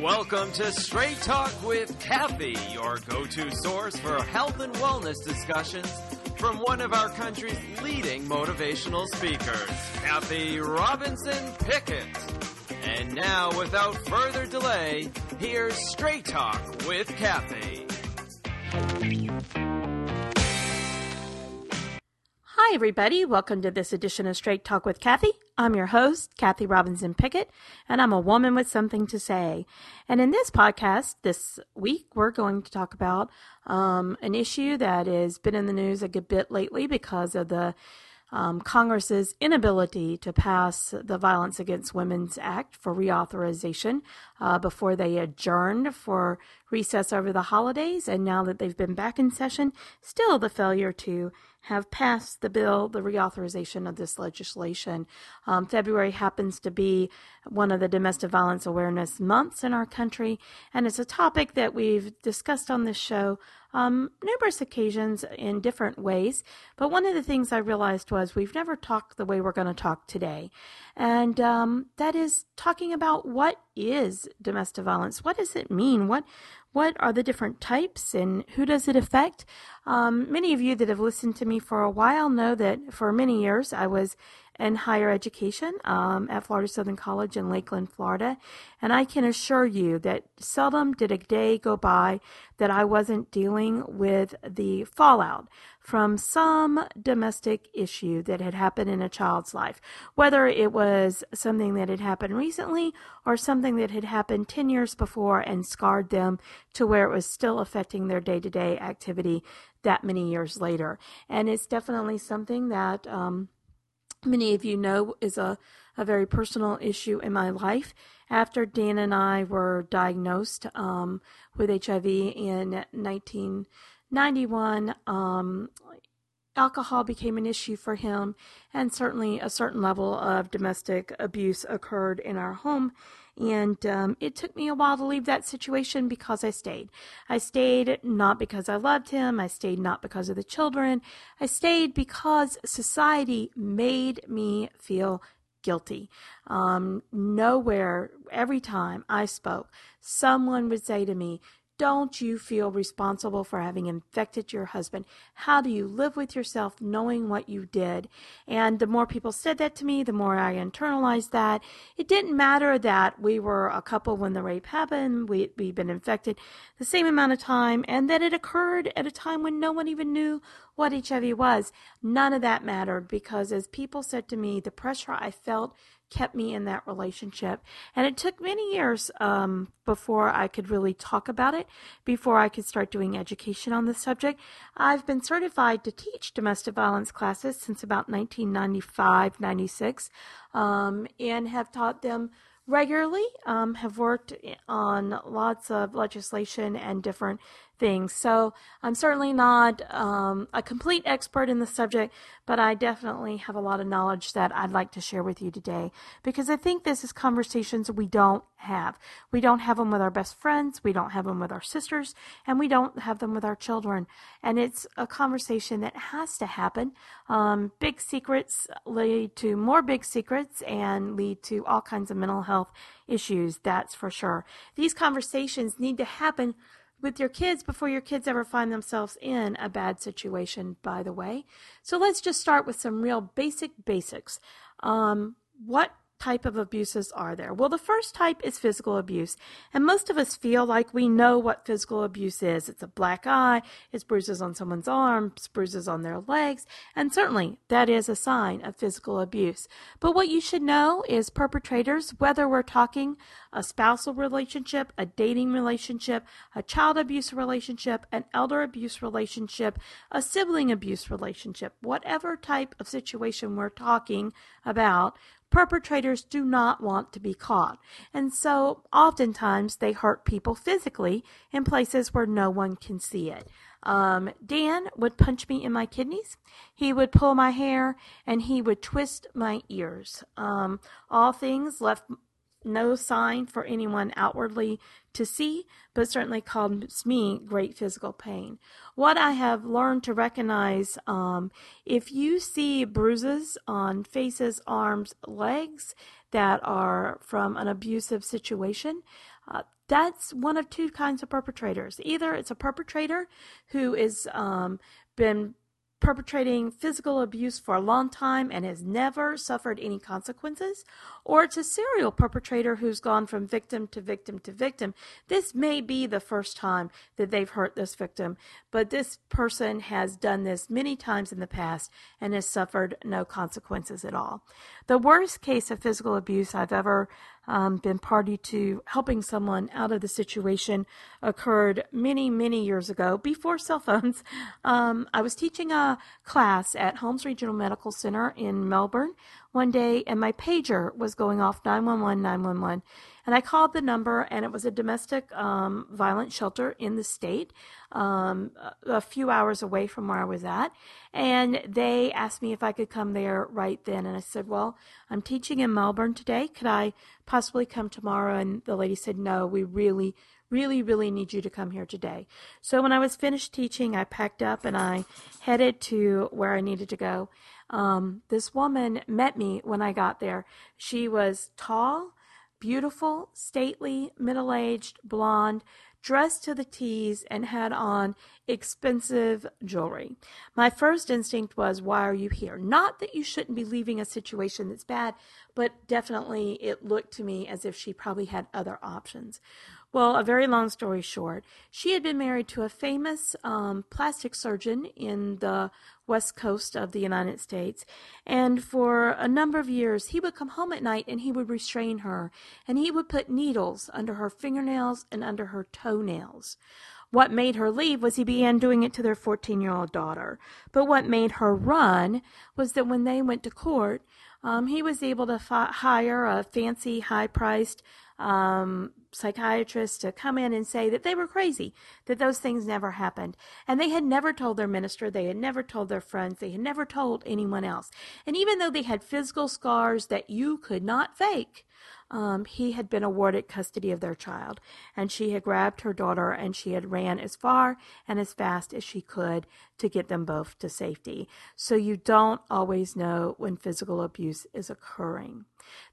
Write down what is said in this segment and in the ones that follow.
Welcome to Straight Talk with Cathy, your go to source for health and wellness discussions from one of our country's leading motivational speakers, Cathy Robinson Pickett. And now, without further delay, here's Straight Talk with Cathy. Hi, everybody. Welcome to this edition of Straight Talk with Cathy. I'm your host, Cathy Robinson Pickett, and I'm a woman with something to say. And in this podcast this week, we're going to talk about um, an issue that has been in the news a good bit lately because of the um, Congress's inability to pass the Violence Against Women's Act for reauthorization uh, before they adjourned for recess over the holidays. And now that they've been back in session, still the failure to have passed the bill, the reauthorization of this legislation. Um, February happens to be one of the domestic violence awareness months in our country, and it's a topic that we've discussed on this show um, numerous occasions in different ways. But one of the things I realized was we've never talked the way we're going to talk today. And um, that is talking about what is domestic violence? What does it mean? What what are the different types and who does it affect? Um, many of you that have listened to me for a while know that for many years I was in higher education um, at Florida Southern College in Lakeland, Florida. And I can assure you that seldom did a day go by that I wasn't dealing with the fallout from some domestic issue that had happened in a child's life, whether it was something that had happened recently or something that had happened 10 years before and scarred them to where it was still affecting their day to day activity that many years later. And it's definitely something that, um, many of you know is a, a very personal issue in my life. After Dan and I were diagnosed um, with HIV in 1991, um, alcohol became an issue for him, and certainly a certain level of domestic abuse occurred in our home. And um, it took me a while to leave that situation because I stayed. I stayed not because I loved him. I stayed not because of the children. I stayed because society made me feel guilty. Um, nowhere, every time I spoke, someone would say to me, don't you feel responsible for having infected your husband? How do you live with yourself knowing what you did? And the more people said that to me, the more I internalized that. It didn't matter that we were a couple when the rape happened, we, we'd been infected the same amount of time, and that it occurred at a time when no one even knew what HIV was. None of that mattered because, as people said to me, the pressure I felt kept me in that relationship. And it took many years um, before I could really talk about it, before I could start doing education on the subject. I've been certified to teach domestic violence classes since about 1995 96 um, and have taught them regularly, um, have worked on lots of legislation and different things. So I'm certainly not um, a complete expert in the subject, but I definitely have a lot of knowledge that I'd like to share with you today because I think this is conversations we don't have. We don't have them with our best friends, we don't have them with our sisters, and we don't have them with our children. And it's a conversation that has to happen. Um, big secrets lead to more big secrets and lead to all kinds of mental health issues, that's for sure. These conversations need to happen with your kids before your kids ever find themselves in a bad situation, by the way. So let's just start with some real basic basics. Um, what type of abuses are there? Well, the first type is physical abuse. And most of us feel like we know what physical abuse is. It's a black eye, it's bruises on someone's arms, bruises on their legs, and certainly that is a sign of physical abuse. But what you should know is perpetrators, whether we're talking a spousal relationship, a dating relationship, a child abuse relationship, an elder abuse relationship, a sibling abuse relationship, whatever type of situation we're talking about, perpetrators do not want to be caught. And so oftentimes they hurt people physically in places where no one can see it. Um, Dan would punch me in my kidneys. He would pull my hair and he would twist my ears. Um, all things left no sign for anyone outwardly to see, but certainly caused me great physical pain. What I have learned to recognize um, if you see bruises on faces, arms, legs that are from an abusive situation, uh, that's one of two kinds of perpetrators. Either it's a perpetrator who um, been perpetrating physical abuse for a long time and has never suffered any consequences, or it's a serial perpetrator who's gone from victim to victim to victim. This may be the first time that they've hurt this victim, but this person has done this many times in the past and has suffered no consequences at all. The worst case of physical abuse I've ever um, been party to helping someone out of the situation occurred many, many years ago before cell phones. Um, I was teaching a class at Holmes Regional Medical Center in Melbourne one day, and my pager was going off 911, 911. And I called the number, and it was a domestic um, violence shelter in the state, um, a few hours away from where I was at. And they asked me if I could come there right then. And I said, Well, I'm teaching in Melbourne today. Could I possibly come tomorrow? And the lady said, No, we really, really, really need you to come here today. So when I was finished teaching, I packed up and I headed to where I needed to go. Um, this woman met me when I got there. She was tall, beautiful, stately, middle aged, blonde, dressed to the T's, and had on expensive jewelry. My first instinct was, Why are you here? Not that you shouldn't be leaving a situation that's bad, but definitely it looked to me as if she probably had other options. Well, a very long story short, she had been married to a famous um, plastic surgeon in the west coast of the United States. And for a number of years, he would come home at night and he would restrain her. And he would put needles under her fingernails and under her toenails. What made her leave was he began doing it to their 14 year old daughter. But what made her run was that when they went to court, um, he was able to fi- hire a fancy, high priced um, psychiatrists to come in and say that they were crazy, that those things never happened. And they had never told their minister, they had never told their friends, they had never told anyone else. And even though they had physical scars that you could not fake, um, he had been awarded custody of their child. And she had grabbed her daughter and she had ran as far and as fast as she could to get them both to safety. So you don't always know when physical abuse is occurring.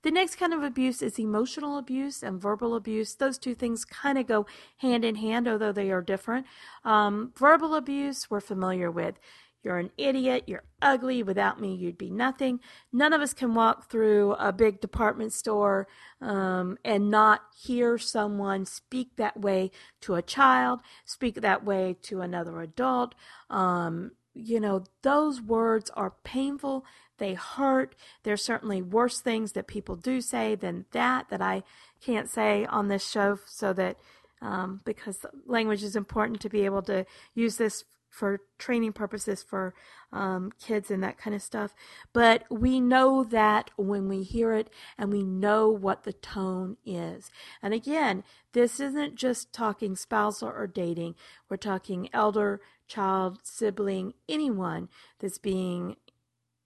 The next kind of abuse is emotional abuse and verbal abuse. Those two things kind of go hand in hand, although they are different. Um, verbal abuse, we're familiar with. You're an idiot. You're ugly. Without me, you'd be nothing. None of us can walk through a big department store um, and not hear someone speak that way to a child, speak that way to another adult. Um, you know, those words are painful. They hurt. There's certainly worse things that people do say than that that I can't say on this show so that um, because language is important to be able to use this for training purposes for um, kids and that kind of stuff. But we know that when we hear it and we know what the tone is. And again, this isn't just talking spousal or dating, we're talking elder, child, sibling, anyone that's being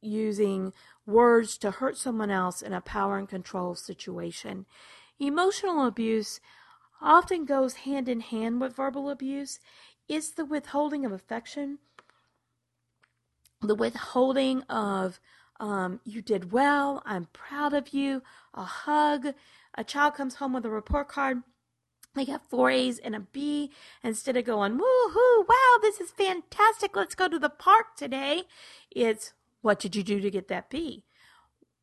using words to hurt someone else in a power and control situation. Emotional abuse often goes hand in hand with verbal abuse. It's the withholding of affection, the withholding of um, you did well, I'm proud of you, a hug. A child comes home with a report card. They got four A's and a B. Instead of going, woohoo, wow, this is fantastic, let's go to the park today, it's what did you do to get that B?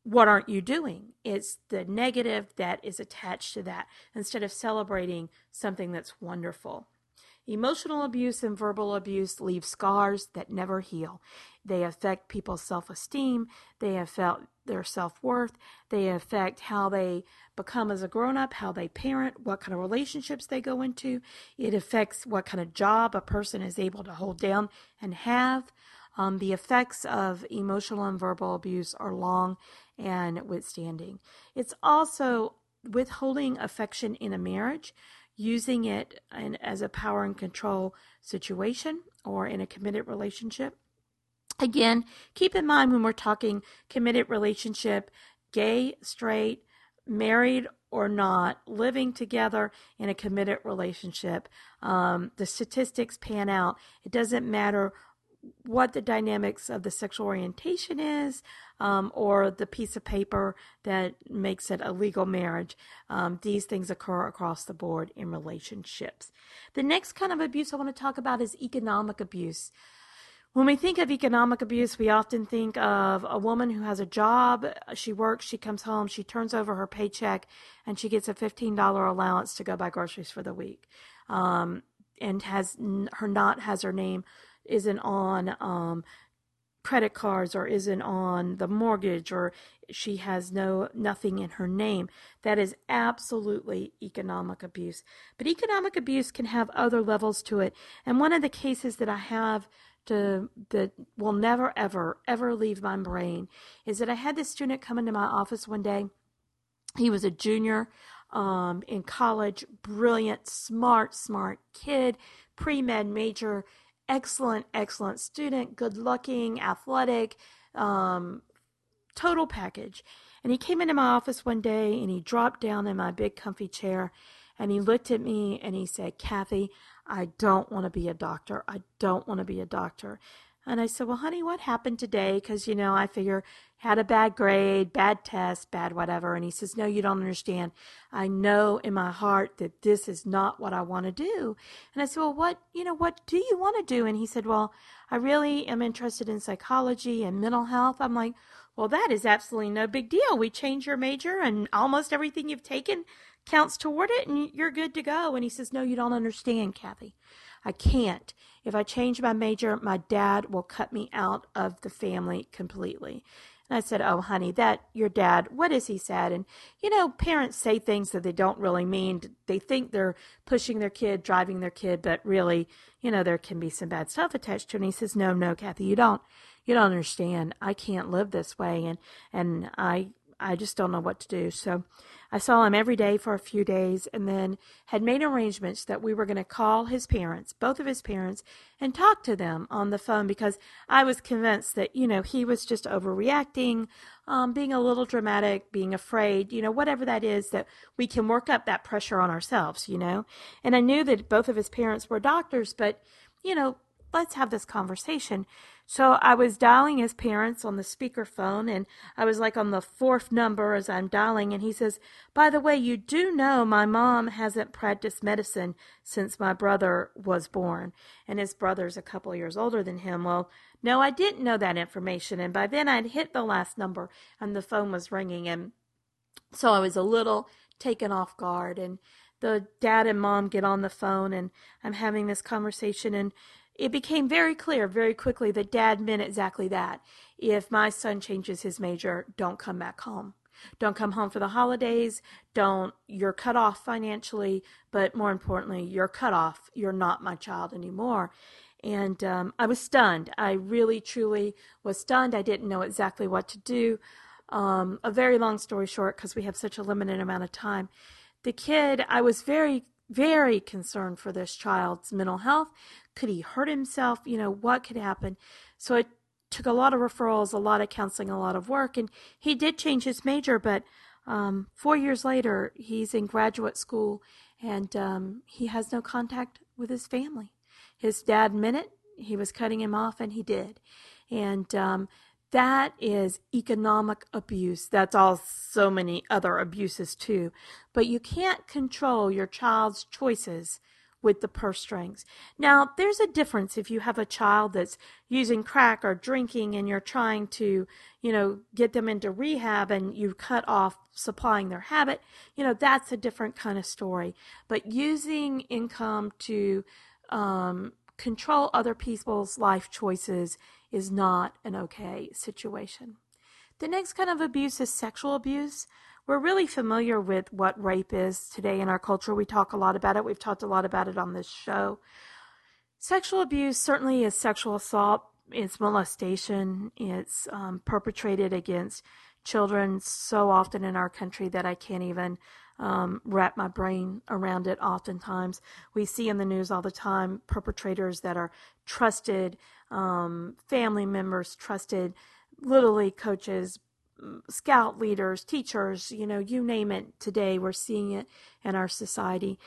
What aren't you doing? It's the negative that is attached to that instead of celebrating something that's wonderful. Emotional abuse and verbal abuse leave scars that never heal. They affect people's self esteem, they affect their self worth, they affect how they become as a grown up, how they parent, what kind of relationships they go into. It affects what kind of job a person is able to hold down and have. Um, the effects of emotional and verbal abuse are long and withstanding. It's also withholding affection in a marriage using it as a power and control situation or in a committed relationship. Again, keep in mind when we're talking committed relationship, gay, straight, married, or not living together in a committed relationship, um, the statistics pan out. It doesn't matter what the dynamics of the sexual orientation is um, or the piece of paper that makes it a legal marriage. Um, these things occur across the board in relationships. The next kind of abuse I want to talk about is economic abuse. When we think of economic abuse, we often think of a woman who has a job, she works, she comes home, she turns over her paycheck, and she gets a $15 allowance to go buy groceries for the week. Um, and has her not has her name isn't on um, credit cards or isn't on the mortgage or she has no nothing in her name. That is absolutely economic abuse. But economic abuse can have other levels to it. And one of the cases that i have to that will never ever ever leave my brain is that i had this student come into my office one day. He was a junior um, in college brilliant smart smart kid pre-med major excellent, excellent student, good looking, athletic, um, total package. And he came into my office one day and he dropped down in my big comfy chair and he looked at me and he said, Cathy, I don't want to be a doctor. I don't want to be a doctor. And I said, Well, honey, what happened today? Because, you know, I figure had a bad grade, bad test, bad whatever. And he says, No, you don't understand. I know in my heart that this is not what I want to do. And I said, Well, what, you know, what do you want to do? And he said, Well, I really am interested in psychology and mental health. I'm like, Well, that is absolutely no big deal. We change your major and almost everything you've taken counts toward it and you're good to go. And he says, No, you don't understand, Cathy. I can't. If I change my major, my dad will cut me out of the family completely. And I said, Oh, honey, that your dad, what is he said? And, you know, parents say things that they don't really mean. They think they're pushing their kid, driving their kid, but really, you know, there can be some bad stuff attached to it. And he says, No, no, Cathy, you don't, you don't understand. I can't live this way. And, and I, I just don't know what to do. So I saw him every day for a few days and then had made arrangements that we were going to call his parents, both of his parents, and talk to them on the phone because I was convinced that, you know, he was just overreacting, um, being a little dramatic, being afraid, you know, whatever that is, that we can work up that pressure on ourselves, you know. And I knew that both of his parents were doctors, but, you know, let's have this conversation. So I was dialing his parents on the speakerphone, and I was like on the fourth number as I'm dialing, and he says, By the way, you do know my mom hasn't practiced medicine since my brother was born, and his brother's a couple years older than him. Well, no, I didn't know that information, and by then I'd hit the last number, and the phone was ringing, and so I was a little taken off guard, and the dad and mom get on the phone, and I'm having this conversation, and it became very clear very quickly that dad meant exactly that. If my son changes his major, don't come back home. Don't come home for the holidays. Don't, you're cut off financially, but more importantly, you're cut off. You're not my child anymore. And um, I was stunned. I really, truly was stunned. I didn't know exactly what to do. Um, a very long story short, because we have such a limited amount of time. The kid, I was very very concerned for this child's mental health. Could he hurt himself? You know, what could happen? So it took a lot of referrals, a lot of counseling, a lot of work. And he did change his major, but um, four years later, he's in graduate school and um, he has no contact with his family. His dad meant it. He was cutting him off, and he did. And um, that is economic abuse. That's all so many other abuses too. But you can't control your child's choices with the purse strings. Now, there's a difference if you have a child that's using crack or drinking and you're trying to, you know, get them into rehab and you cut off supplying their habit, you know, that's a different kind of story. But using income to um, control other people's life choices is not an okay situation. The next kind of abuse is sexual abuse. We're really familiar with what rape is today in our culture. We talk a lot about it. We've talked a lot about it on this show. Sexual abuse certainly is sexual assault, it's molestation, it's um, perpetrated against children so often in our country that I can't even um, wrap my brain around it oftentimes. We see in the news all the time perpetrators that are trusted um, family members, trusted little league coaches, scout leaders, teachers, you know, you name it. Today we're seeing it in our society.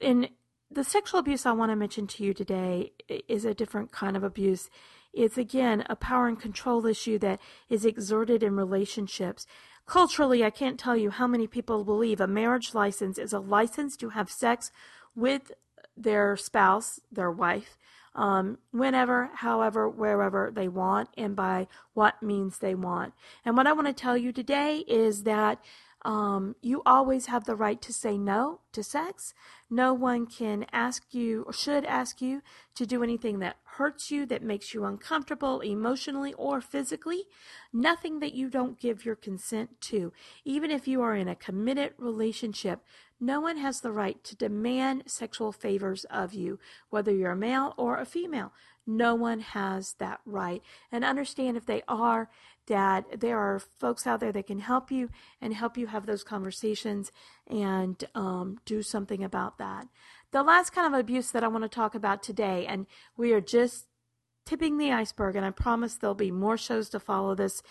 And the sexual abuse I want to mention to you today is a different kind of abuse. It's again a power and control issue that is exerted in relationships. Culturally, I can't tell you how many people believe a marriage license is a license to have sex with their spouse, their wife, um, whenever, however, wherever they want, and by what means they want. And what I want to tell you today is that um, you always have the right to say no to sex. No one can ask you or should ask you to do anything that hurts you, that makes you uncomfortable emotionally or physically. Nothing that you don't give your consent to. Even if you are in a committed relationship, no one has the right to demand sexual favors of you, whether you're a male or a female. No one has that right. And understand if they are, that there are folks out there that can help you and help you have those conversations and um, do something about that. The last kind of abuse that I want to talk about today, and we are just tipping the iceberg, and I promise there'll be more shows to follow this,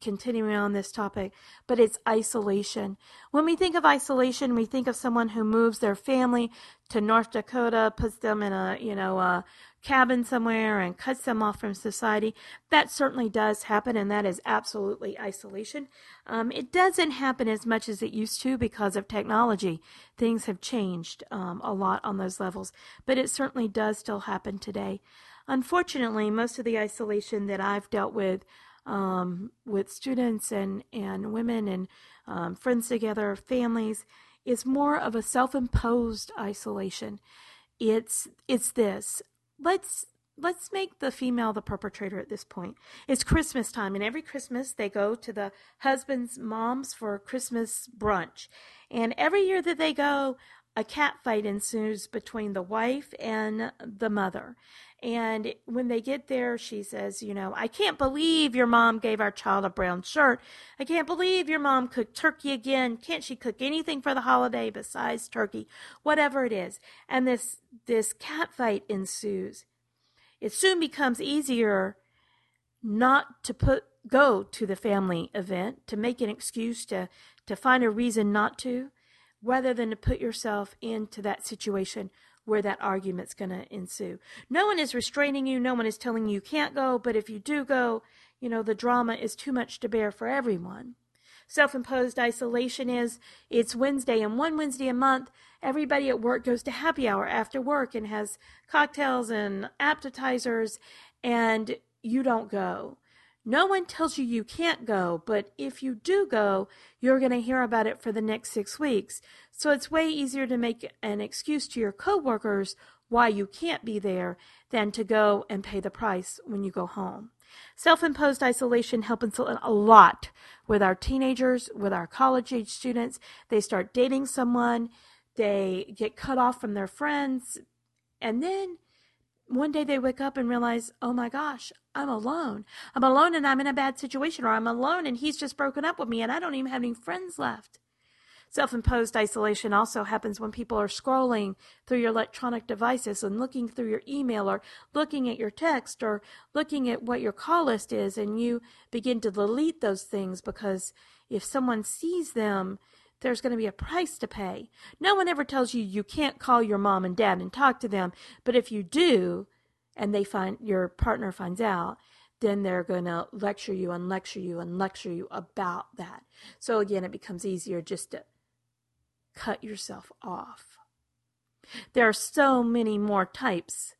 continuing on this topic, but it's isolation. When we think of isolation, we think of someone who moves their family to North Dakota, puts them in a, you know, a cabin somewhere and cuts them off from society. That certainly does happen, and that is absolutely isolation. Um, it doesn't happen as much as it used to because of technology. Things have changed um, a lot on those levels, but it certainly does still happen today. Unfortunately, most of the isolation that I've dealt with um, with students and, and women and um, friends together, families, is more of a self-imposed isolation. It's it's this. Let's let's make the female the perpetrator at this point. It's Christmas time, and every Christmas they go to the husband's mom's for Christmas brunch. And every year that they go, a cat fight ensues between the wife and the mother. And when they get there, she says, You know, I can't believe your mom gave our child a brown shirt. I can't believe your mom cooked turkey again. Can't she cook anything for the holiday besides turkey? Whatever it is. And this, this cat fight ensues. It soon becomes easier not to put, go to the family event, to make an excuse, to, to find a reason not to, rather than to put yourself into that situation where that argument's going to ensue. No one is restraining you, no one is telling you you can't go, but if you do go, you know, the drama is too much to bear for everyone. Self imposed isolation is it's Wednesday, and one Wednesday a month, everybody at work goes to happy hour after work and has cocktails and appetizers, and you don't go. No one tells you you can't go, but if you do go, you're going to hear about it for the next six weeks. So it's way easier to make an excuse to your coworkers why you can't be there than to go and pay the price when you go home. Self imposed isolation helps a lot with our teenagers, with our college age students. They start dating someone, they get cut off from their friends, and then one day they wake up and realize, oh my gosh, I'm alone. I'm alone and I'm in a bad situation, or I'm alone and he's just broken up with me and I don't even have any friends left. Self imposed isolation also happens when people are scrolling through your electronic devices and looking through your email or looking at your text or looking at what your call list is, and you begin to delete those things because if someone sees them, there's going to be a price to pay. No one ever tells you you can't call your mom and dad and talk to them, but if you do, and they find your partner finds out, then they're going to lecture you and lecture you and lecture you about that. So again, it becomes easier just to cut yourself off. There are so many more types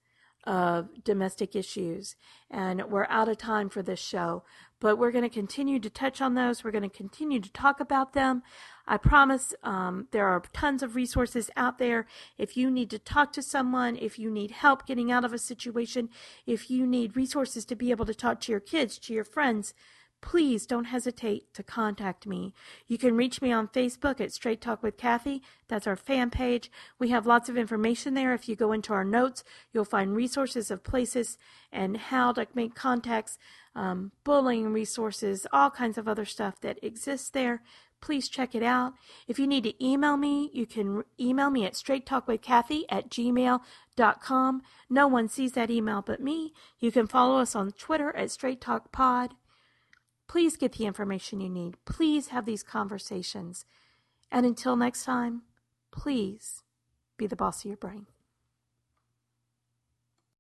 of domestic issues, and we're out of time for this show, but we're going to continue to touch on those. We're going to continue to talk about them. I promise um, there are tons of resources out there. If you need to talk to someone, if you need help getting out of a situation, if you need resources to be able to talk to your kids, to your friends, please don't hesitate to contact me. You can reach me on Facebook at Straight Talk with Cathy. That's our fan page. We have lots of information there. If you go into our notes, you'll find resources of places and how to make contacts, um, bullying resources, all kinds of other stuff that exists there please check it out. If you need to email me, you can email me at straighttalkwithcathy at gmail.com. No one sees that email but me. You can follow us on Twitter at Straight Talk Pod. Please get the information you need. Please have these conversations. And until next time, please be the boss of your brain.